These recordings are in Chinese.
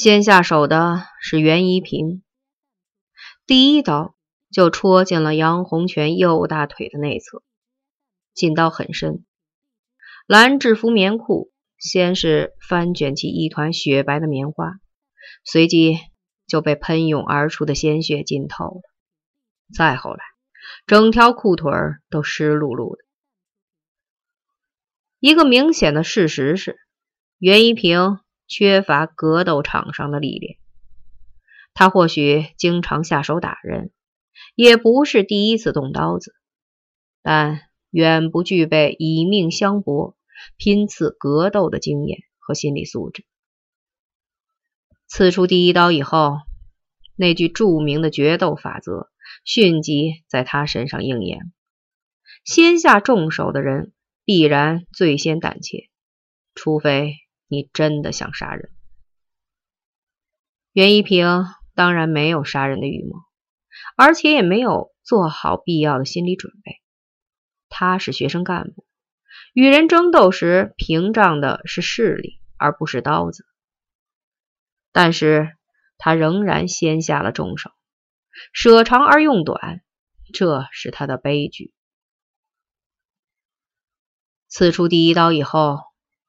先下手的是袁一平，第一刀就戳进了杨洪全右大腿的内侧，劲道很深。蓝制服棉裤先是翻卷起一团雪白的棉花，随即就被喷涌而出的鲜血浸透了。再后来，整条裤腿都湿漉漉的。一个明显的事实是，袁一平缺乏格斗场上的历练。他或许经常下手打人，也不是第一次动刀子，但远不具备以命相搏、拼刺格斗的经验和心理素质。刺出第一刀以后，那句著名的决斗法则迅即在他身上应验：先下重手的人。必然最先胆怯，除非你真的想杀人。袁一平当然没有杀人的预谋，而且也没有做好必要的心理准备。他是学生干部，与人争斗时屏障的是势力，而不是刀子。但是他仍然先下了重手，舍长而用短，这是他的悲剧。刺出第一刀以后，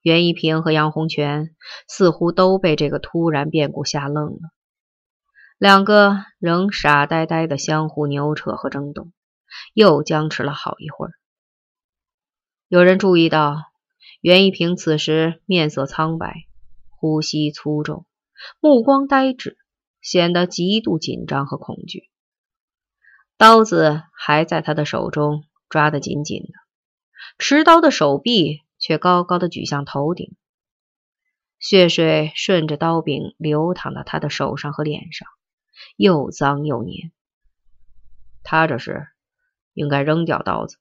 袁一平和杨洪全似乎都被这个突然变故吓愣了，两个仍傻呆呆的相互扭扯和争斗，又僵持了好一会儿。有人注意到，袁一平此时面色苍白，呼吸粗重，目光呆滞，显得极度紧张和恐惧。刀子还在他的手中抓得紧紧的。持刀的手臂却高高的举向头顶，血水顺着刀柄流淌到他的手上和脸上，又脏又黏。他这是应该扔掉刀子。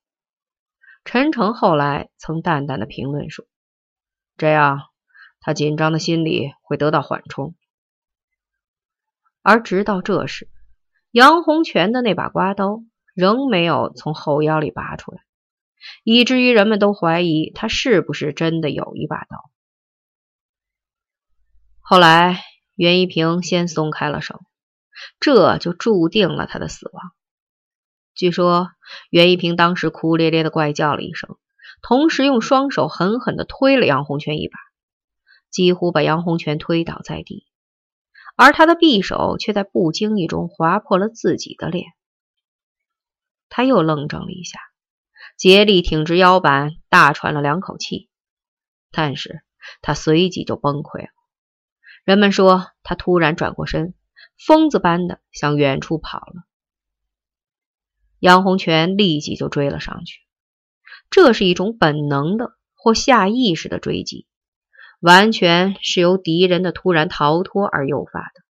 陈诚后来曾淡淡的评论说：“这样，他紧张的心理会得到缓冲。”而直到这时，杨洪全的那把刮刀仍没有从后腰里拔出来。以至于人们都怀疑他是不是真的有一把刀。后来，袁一平先松开了手，这就注定了他的死亡。据说，袁一平当时哭咧咧的怪叫了一声，同时用双手狠狠的推了杨洪全一把，几乎把杨洪全推倒在地，而他的匕首却在不经意中划破了自己的脸。他又愣怔了一下。竭力挺直腰板，大喘了两口气，但是他随即就崩溃了。人们说他突然转过身，疯子般的向远处跑了。杨洪全立即就追了上去，这是一种本能的或下意识的追击，完全是由敌人的突然逃脱而诱发的，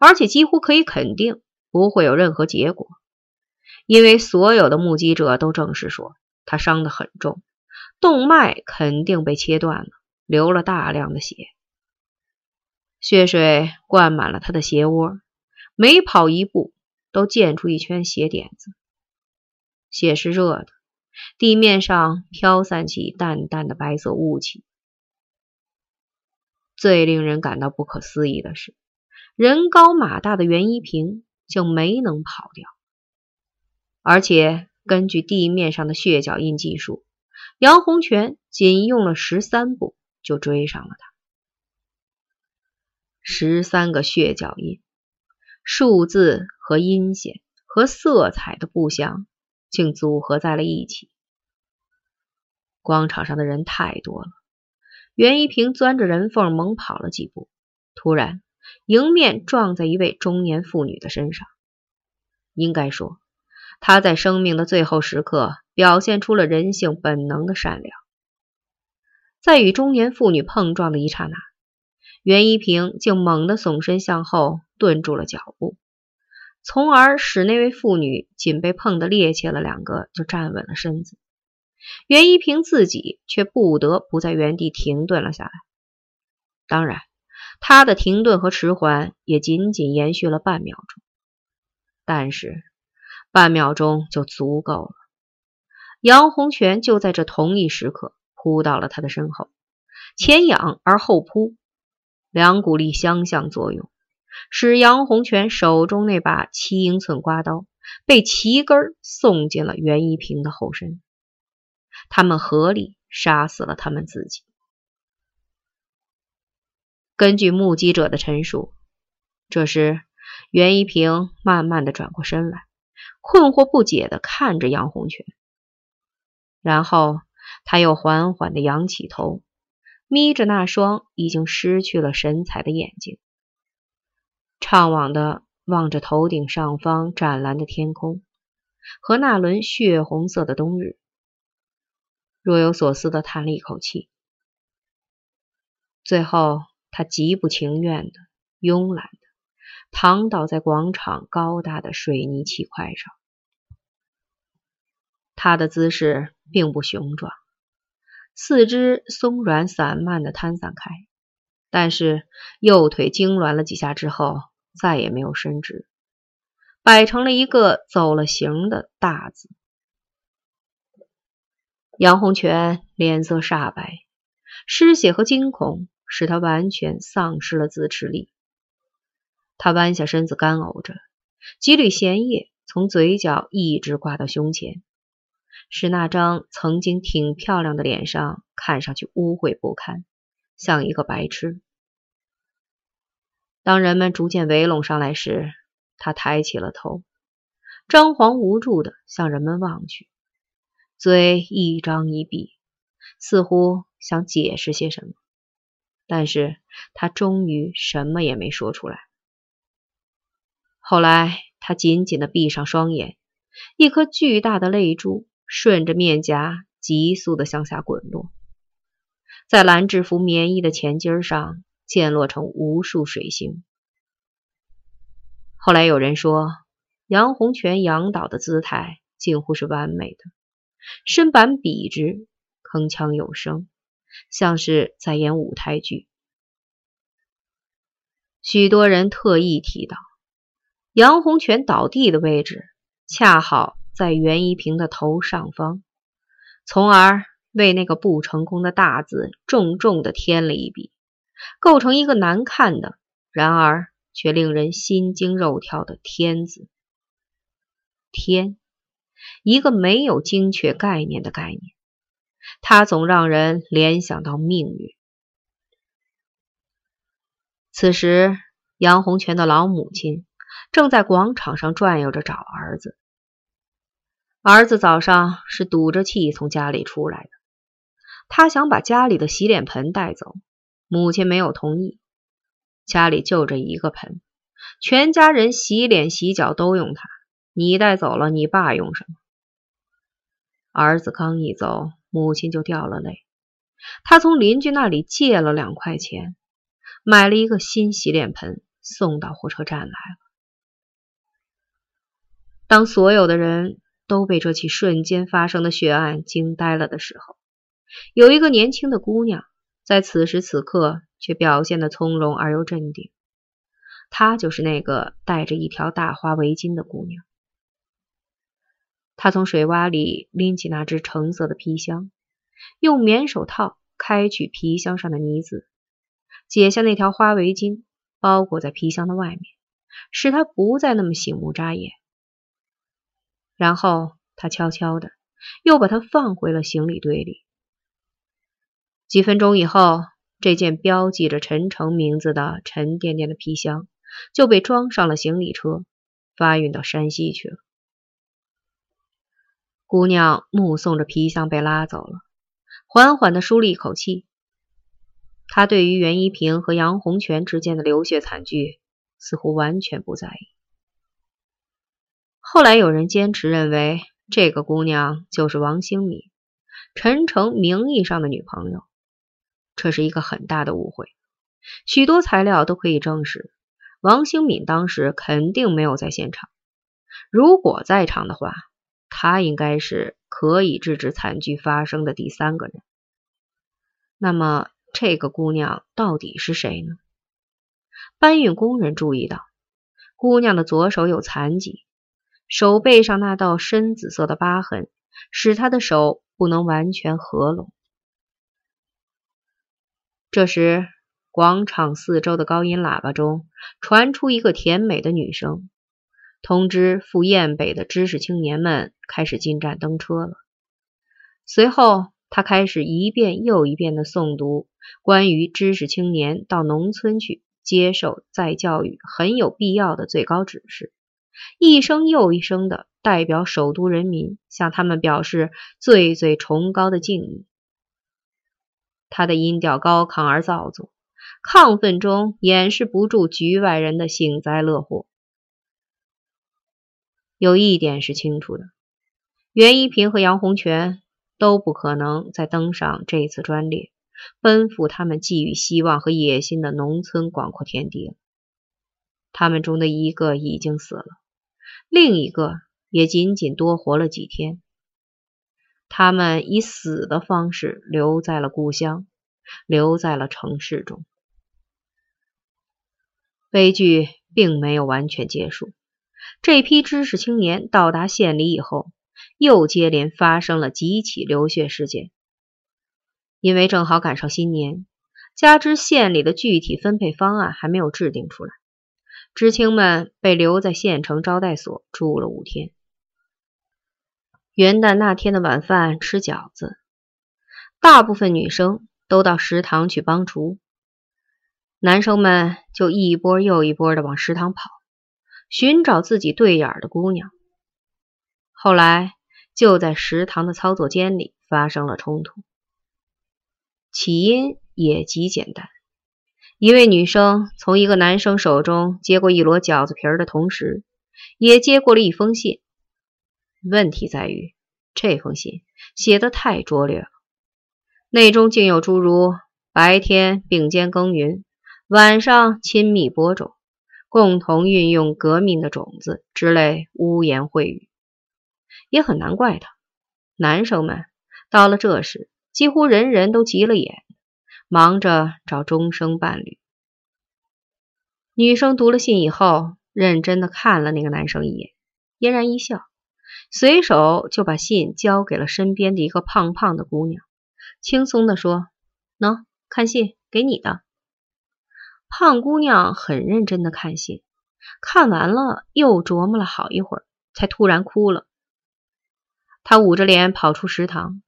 而且几乎可以肯定不会有任何结果，因为所有的目击者都证实说。他伤得很重，动脉肯定被切断了，流了大量的血，血水灌满了他的鞋窝，每跑一步都溅出一圈血点子。血是热的，地面上飘散起淡淡的白色雾气。最令人感到不可思议的是，人高马大的袁一平竟没能跑掉，而且。根据地面上的血脚印技术，杨洪全仅用了十三步就追上了他。十三个血脚印，数字和阴险和色彩的不详，竟组合在了一起。广场上的人太多了，袁一平钻着人缝猛跑了几步，突然迎面撞在一位中年妇女的身上。应该说。他在生命的最后时刻表现出了人性本能的善良，在与中年妇女碰撞的一刹那，袁一平竟猛地耸身向后，顿住了脚步，从而使那位妇女仅被碰得趔趄了两个就站稳了身子。袁一平自己却不得不在原地停顿了下来。当然，他的停顿和迟缓也仅仅延续了半秒钟，但是。半秒钟就足够了。杨洪全就在这同一时刻扑到了他的身后，前仰而后扑，两股力相向作用，使杨洪全手中那把七英寸刮刀被齐根送进了袁一平的后身。他们合力杀死了他们自己。根据目击者的陈述，这时袁一平慢慢的转过身来，困惑不解的看着杨洪全，然后他又缓缓的仰起头。眯着那双已经失去了神采的眼睛，怅惘的望着头顶上方湛蓝的天空和那轮血红色的冬日，若有所思的叹了一口气。最后，他极不情愿的、慵懒躺倒在广场高大的水泥砌块上，他的姿势并不雄壮。四肢松软散漫的摊散开，但是右腿痉挛了几下之后，再也没有伸直，摆成了一个走了形的大字。杨洪全脸色煞白，失血和惊恐使他完全丧失了自持力。他弯下身子干呕着，几缕涎液从嘴角一直挂到胸前。使那张曾经挺漂亮的脸上看上去污秽不堪，像一个白痴。当人们逐渐围拢上来时，他抬起了头，张皇无助地向人们望去，嘴一张一闭，似乎想解释些什么，但是他终于什么也没说出来。后来，他紧紧地闭上双眼，一颗巨大的泪珠。顺着面颊急速的向下滚落，在蓝制服棉衣的前襟上溅落成无数水星。后来有人说，杨洪全仰倒的姿态近乎是完美的，身板笔直，铿锵有声，像是在演舞台剧。许多人特意提到，杨洪全倒地的位置恰好。在袁一平的头上方，从而为那个不成功的大字重重的添了一笔，构成一个难看的，然而却令人心惊肉跳的“天”字。天，一个没有精确概念的概念，它总让人联想到命运。此时，杨洪全的老母亲正在广场上转悠着找儿子。儿子早上是赌着气从家里出来的，他想把家里的洗脸盆带走，母亲没有同意。家里就这一个盆，全家人洗脸洗脚都用它，你带走了，你爸用什么？儿子刚一走，母亲就掉了泪。他从邻居那里借了两块钱，买了一个新洗脸盆，送到火车站来了。当所有的人。都被这起瞬间发生的血案惊呆了的时候，有一个年轻的姑娘在此时此刻却表现得从容而又镇定。她就是那个戴着一条大花围巾的姑娘。她从水洼里拎起那只橙色的皮箱，用棉手套开取皮箱上的呢子，解下那条花围巾，包裹在皮箱的外面，使它不再那么醒目扎眼。然后他悄悄的又把它放回了行李堆里。几分钟以后，这件标记着陈诚名字的沉甸甸的皮箱就被装上了行李车，发运到山西去了。姑娘目送着皮箱被拉走了，缓缓的舒了一口气。她对于袁一平和杨洪全之间的流血惨剧似乎完全不在意。后来有人坚持认为，这个姑娘就是王兴敏，陈诚名义上的女朋友。这是一个很大的误会。许多材料都可以证实，王兴敏当时肯定没有在现场。如果在场的话，他应该是可以制止惨剧发生的第三个人。那么，这个姑娘到底是谁呢？搬运工人注意到，姑娘的左手有残疾。手背上那道深紫色的疤痕，使他的手不能完全合拢。这时，广场四周的高音喇叭中传出一个甜美的女声，通知赴雁北的知识青年们开始进站登车了。随后，他开始一遍又一遍地诵读关于知识青年到农村去接受再教育很有必要的最高指示，一声又一声的代表首都人民向他们表示最最崇高的敬意。他的音调高亢而造作，亢奋中掩饰不住局外人的幸灾乐祸。有一点是清楚的，袁一平和杨洪全都不可能再登上这次专列，奔赴他们寄予希望和野心的农村广阔天地了。他们中的一个已经死了，另一个也仅仅多活了几天。他们以死的方式留在了故乡，留在了城市中。悲剧并没有完全结束。这批知识青年到达县里以后，又接连发生了几起流血事件。因为正好赶上新年，加之县里的具体分配方案还没有制定出来，知青们被留在县城招待所住了五天。元旦那天的晚饭吃饺子，大部分女生都到食堂去帮厨，男生们就一波又一波的往食堂跑，寻找自己对眼的姑娘。后来就在食堂的操作间里发生了冲突，起因也极简单：一位女生从一个男生手中接过一摞饺子皮儿的同时，也接过了一封信。问题在于，这封信写得太拙劣了，内中竟有诸如“白天并肩耕耘，晚上亲密播种，共同运用革命的种子”之类污言秽语。也很难怪他，男生们到了这时，几乎人人都急了眼，忙着找终生伴侣。女生读了信以后，认真的看了那个男生一眼，嫣然一笑。随手就把信交给了身边的一个胖胖的姑娘，轻松地说：“喏，看信，给你的。”胖姑娘很认真的看信，看完了又琢磨了好一会儿，才突然哭了。她捂着脸跑出食堂，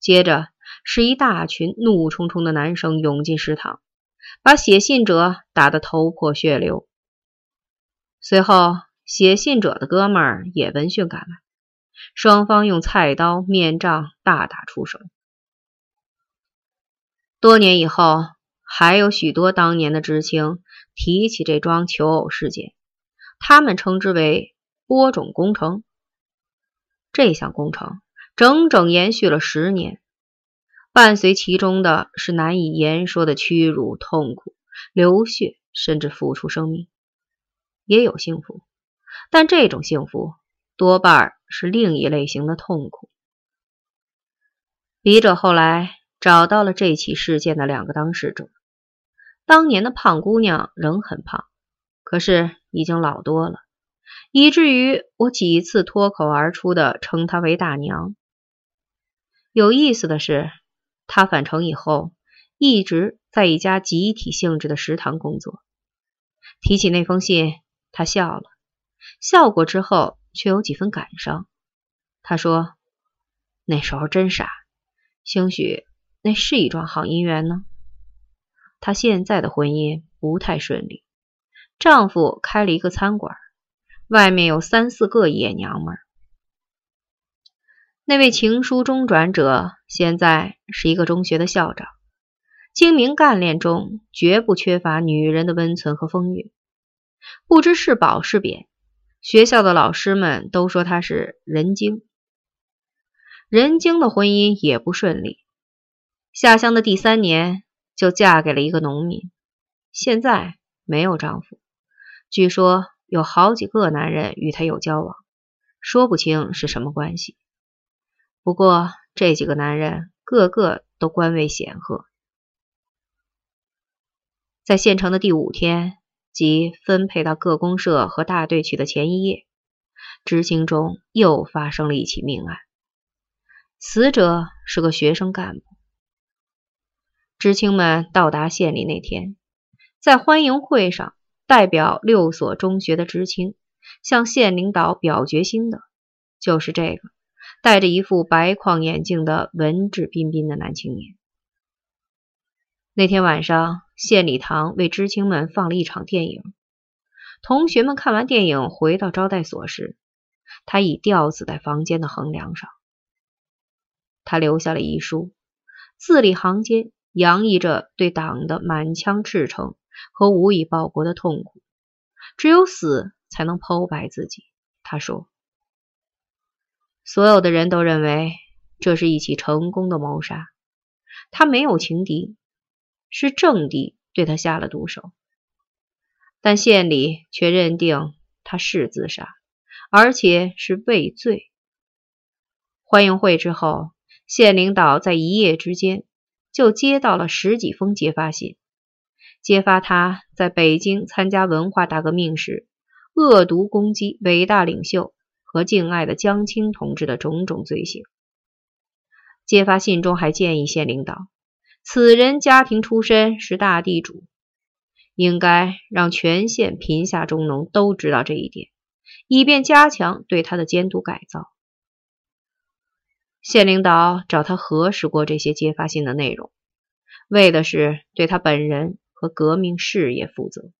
接着是一大群怒冲冲的男生涌进食堂，把写信者打得头破血流。随后，写信者的哥们儿也闻讯赶来。双方用菜刀、面杖大打出手。多年以后，还有许多当年的知青提起这桩求偶事件，他们称之为“播种工程”。这项工程整整延续了十年，伴随其中的是难以言说的屈辱、痛苦、流血，甚至付出生命。也有幸福，但这种幸福。多半是另一类型的痛苦。笔者后来找到了这起事件的两个当事者。当年的胖姑娘仍很胖，可是已经老多了，以至于我几次脱口而出的称她为大娘。有意思的是，她返城以后一直在一家集体性质的食堂工作。提起那封信，她笑了，笑过之后。却有几分感伤。他说：“那时候真傻，兴许那是一桩好姻缘呢。”她现在的婚姻不太顺利，丈夫开了一个餐馆，外面有三四个野娘们。那位情书中转者现在是一个中学的校长，精明干练中绝不缺乏女人的温存和风韵，不知是褒是贬。学校的老师们都说他是人精，人精的婚姻也不顺利。下乡的第三年就嫁给了一个农民，现在没有丈夫，据说有好几个男人与她有交往，说不清是什么关系。不过这几个男人个个都官位显赫。在县城的第五天。即分配到各公社和大队去的前一夜，知青中又发生了一起命案。死者是个学生干部。知青们到达县里那天，在欢迎会上，代表六所中学的知青向县领导表决心的，就是这个戴着一副白框眼镜的文质彬彬的男青年。那天晚上，县礼堂为知青们放了一场电影。同学们看完电影，回到招待所时，他已吊死在房间的横梁上。他留下了遗书，字里行间洋溢着对党的满腔赤诚和无以报国的痛苦。只有死才能剖白自己。他说：“所有的人都认为这是一起成功的谋杀。他没有情敌。”是政敌对他下了毒手，但县里却认定他是自杀，而且是畏罪。欢迎会之后，县领导在一夜之间就接到了十几封揭发信，揭发他在北京参加文化大革命时恶毒攻击伟大领袖和敬爱的江青同志的种种罪行。揭发信中还建议县领导。此人家庭出身是大地主，应该让全县贫下中农都知道这一点，以便加强对他的监督改造。县领导找他核实过这些揭发信的内容，为的是对他本人和革命事业负责。